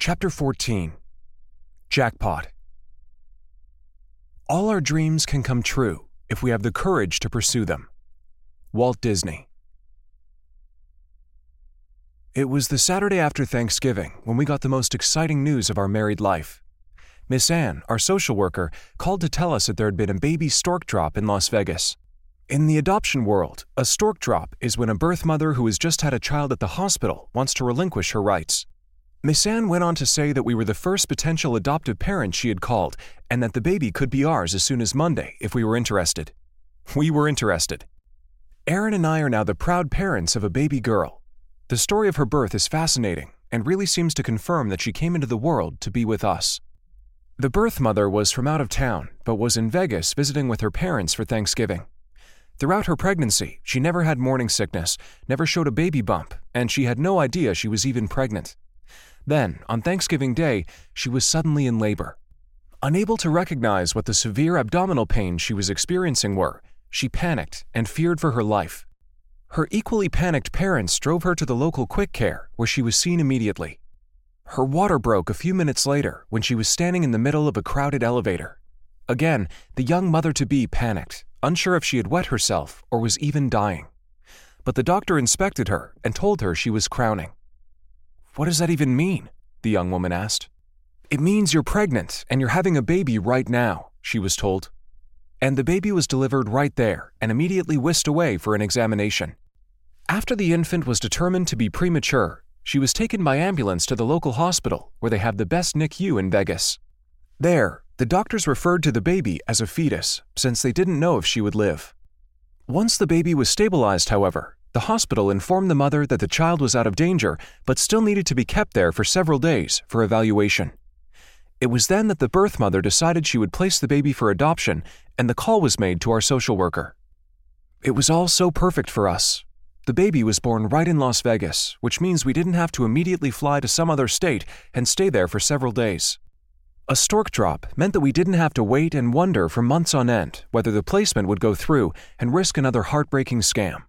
Chapter 14 Jackpot All our dreams can come true if we have the courage to pursue them. Walt Disney. It was the Saturday after Thanksgiving when we got the most exciting news of our married life. Miss Anne, our social worker, called to tell us that there had been a baby stork drop in Las Vegas. In the adoption world, a stork drop is when a birth mother who has just had a child at the hospital wants to relinquish her rights. Miss Anne went on to say that we were the first potential adoptive parents she had called, and that the baby could be ours as soon as Monday if we were interested. We were interested. Erin and I are now the proud parents of a baby girl. The story of her birth is fascinating and really seems to confirm that she came into the world to be with us. The birth mother was from out of town, but was in Vegas visiting with her parents for Thanksgiving. Throughout her pregnancy, she never had morning sickness, never showed a baby bump, and she had no idea she was even pregnant. Then, on Thanksgiving Day, she was suddenly in labor. Unable to recognize what the severe abdominal pains she was experiencing were, she panicked and feared for her life. Her equally panicked parents drove her to the local quick care, where she was seen immediately. Her water broke a few minutes later when she was standing in the middle of a crowded elevator. Again, the young mother to be panicked unsure if she had wet herself or was even dying. But the doctor inspected her and told her she was crowning. What does that even mean? the young woman asked. It means you're pregnant and you're having a baby right now, she was told. And the baby was delivered right there and immediately whisked away for an examination. After the infant was determined to be premature, she was taken by ambulance to the local hospital where they have the best NICU in Vegas. There, the doctors referred to the baby as a fetus since they didn't know if she would live. Once the baby was stabilized, however, the hospital informed the mother that the child was out of danger but still needed to be kept there for several days for evaluation. It was then that the birth mother decided she would place the baby for adoption, and the call was made to our social worker. It was all so perfect for us. The baby was born right in Las Vegas, which means we didn't have to immediately fly to some other state and stay there for several days. A stork drop meant that we didn't have to wait and wonder for months on end whether the placement would go through and risk another heartbreaking scam.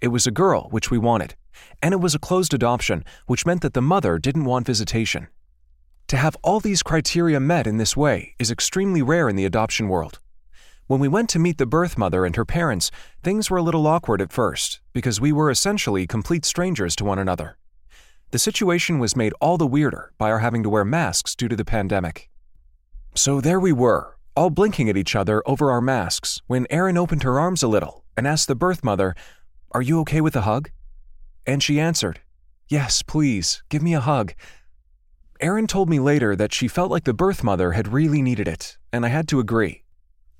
It was a girl, which we wanted, and it was a closed adoption, which meant that the mother didn't want visitation. To have all these criteria met in this way is extremely rare in the adoption world. When we went to meet the birth mother and her parents, things were a little awkward at first because we were essentially complete strangers to one another. The situation was made all the weirder by our having to wear masks due to the pandemic. So there we were, all blinking at each other over our masks, when Erin opened her arms a little and asked the birth mother, Are you okay with a hug? And she answered, Yes, please, give me a hug. Erin told me later that she felt like the birth mother had really needed it, and I had to agree.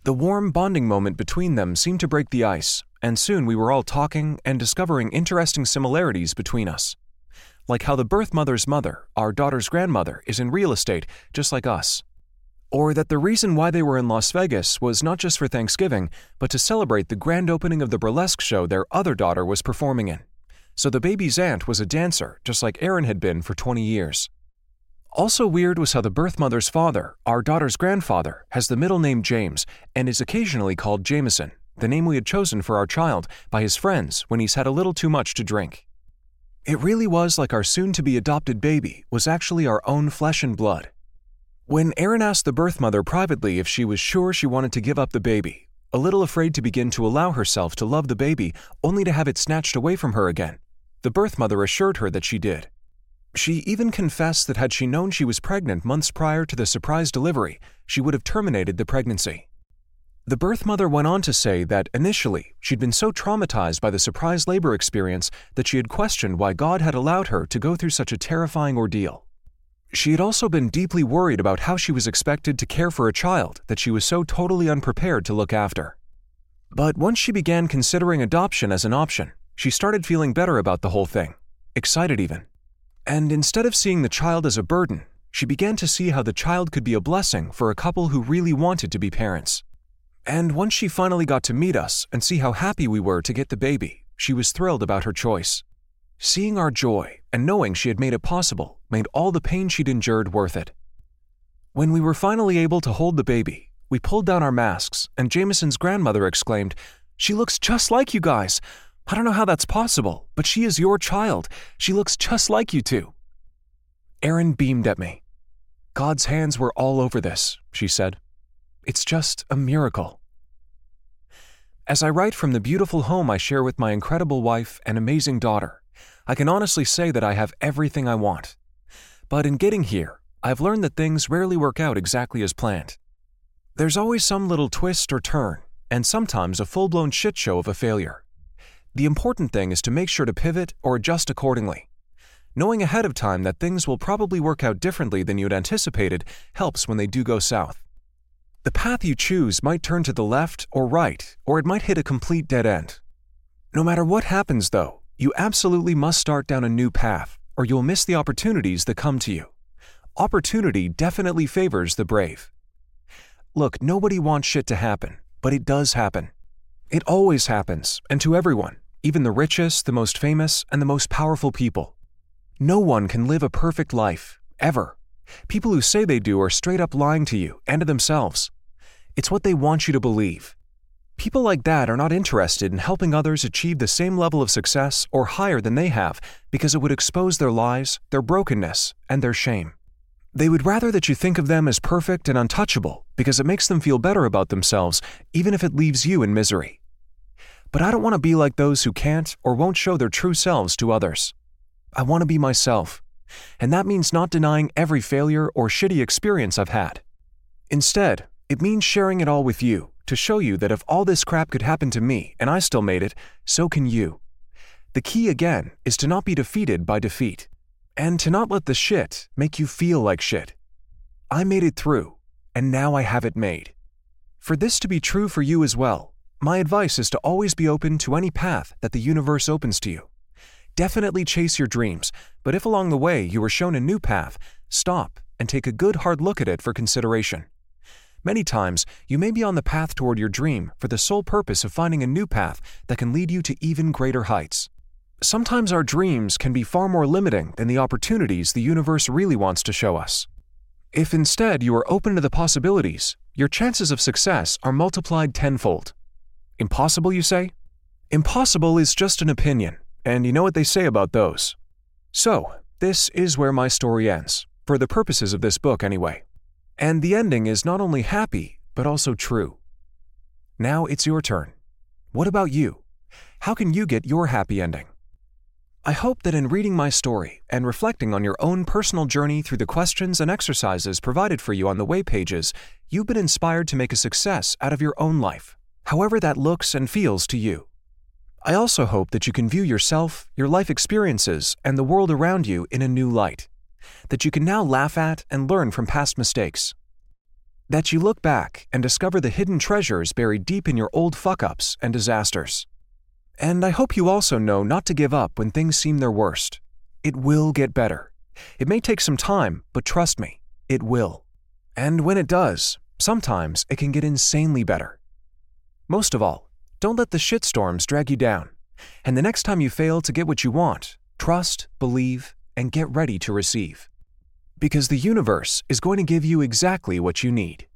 The warm bonding moment between them seemed to break the ice, and soon we were all talking and discovering interesting similarities between us. Like how the birth mother's mother, our daughter's grandmother, is in real estate, just like us or that the reason why they were in Las Vegas was not just for Thanksgiving, but to celebrate the grand opening of the burlesque show their other daughter was performing in. So the baby's aunt was a dancer, just like Erin had been for 20 years. Also weird was how the birth mother's father, our daughter's grandfather, has the middle name James and is occasionally called Jameson, the name we had chosen for our child, by his friends when he's had a little too much to drink. It really was like our soon to be adopted baby was actually our own flesh and blood, when Erin asked the birth mother privately if she was sure she wanted to give up the baby, a little afraid to begin to allow herself to love the baby only to have it snatched away from her again, the birth mother assured her that she did. She even confessed that had she known she was pregnant months prior to the surprise delivery, she would have terminated the pregnancy. The birth mother went on to say that initially she'd been so traumatized by the surprise labor experience that she had questioned why God had allowed her to go through such a terrifying ordeal. She had also been deeply worried about how she was expected to care for a child that she was so totally unprepared to look after. But once she began considering adoption as an option, she started feeling better about the whole thing, excited even. And instead of seeing the child as a burden, she began to see how the child could be a blessing for a couple who really wanted to be parents. And once she finally got to meet us and see how happy we were to get the baby, she was thrilled about her choice. Seeing our joy and knowing she had made it possible made all the pain she'd endured worth it. When we were finally able to hold the baby, we pulled down our masks, and Jameson's grandmother exclaimed, She looks just like you guys. I don't know how that's possible, but she is your child. She looks just like you two. Erin beamed at me. God's hands were all over this, she said. It's just a miracle. As I write from the beautiful home I share with my incredible wife and amazing daughter, I can honestly say that I have everything I want. But in getting here, I've learned that things rarely work out exactly as planned. There's always some little twist or turn, and sometimes a full blown shit show of a failure. The important thing is to make sure to pivot or adjust accordingly. Knowing ahead of time that things will probably work out differently than you'd anticipated helps when they do go south. The path you choose might turn to the left or right, or it might hit a complete dead end. No matter what happens, though, you absolutely must start down a new path, or you'll miss the opportunities that come to you. Opportunity definitely favors the brave. Look, nobody wants shit to happen, but it does happen. It always happens, and to everyone, even the richest, the most famous, and the most powerful people. No one can live a perfect life, ever. People who say they do are straight up lying to you and to themselves. It's what they want you to believe. People like that are not interested in helping others achieve the same level of success or higher than they have because it would expose their lies, their brokenness, and their shame. They would rather that you think of them as perfect and untouchable because it makes them feel better about themselves, even if it leaves you in misery. But I don't want to be like those who can't or won't show their true selves to others. I want to be myself, and that means not denying every failure or shitty experience I've had. Instead, it means sharing it all with you to show you that if all this crap could happen to me and I still made it, so can you. The key again is to not be defeated by defeat, and to not let the shit make you feel like shit. I made it through, and now I have it made. For this to be true for you as well, my advice is to always be open to any path that the universe opens to you. Definitely chase your dreams, but if along the way you are shown a new path, stop and take a good hard look at it for consideration. Many times, you may be on the path toward your dream for the sole purpose of finding a new path that can lead you to even greater heights. Sometimes our dreams can be far more limiting than the opportunities the universe really wants to show us. If instead you are open to the possibilities, your chances of success are multiplied tenfold. Impossible, you say? Impossible is just an opinion, and you know what they say about those. So, this is where my story ends, for the purposes of this book anyway. And the ending is not only happy, but also true. Now it's your turn. What about you? How can you get your happy ending? I hope that in reading my story and reflecting on your own personal journey through the questions and exercises provided for you on the way pages, you've been inspired to make a success out of your own life, however that looks and feels to you. I also hope that you can view yourself, your life experiences, and the world around you in a new light that you can now laugh at and learn from past mistakes. That you look back and discover the hidden treasures buried deep in your old fuck ups and disasters. And I hope you also know not to give up when things seem their worst. It will get better. It may take some time, but trust me, it will. And when it does, sometimes it can get insanely better. Most of all, don't let the shitstorms drag you down. And the next time you fail to get what you want, trust, believe, and get ready to receive. Because the universe is going to give you exactly what you need.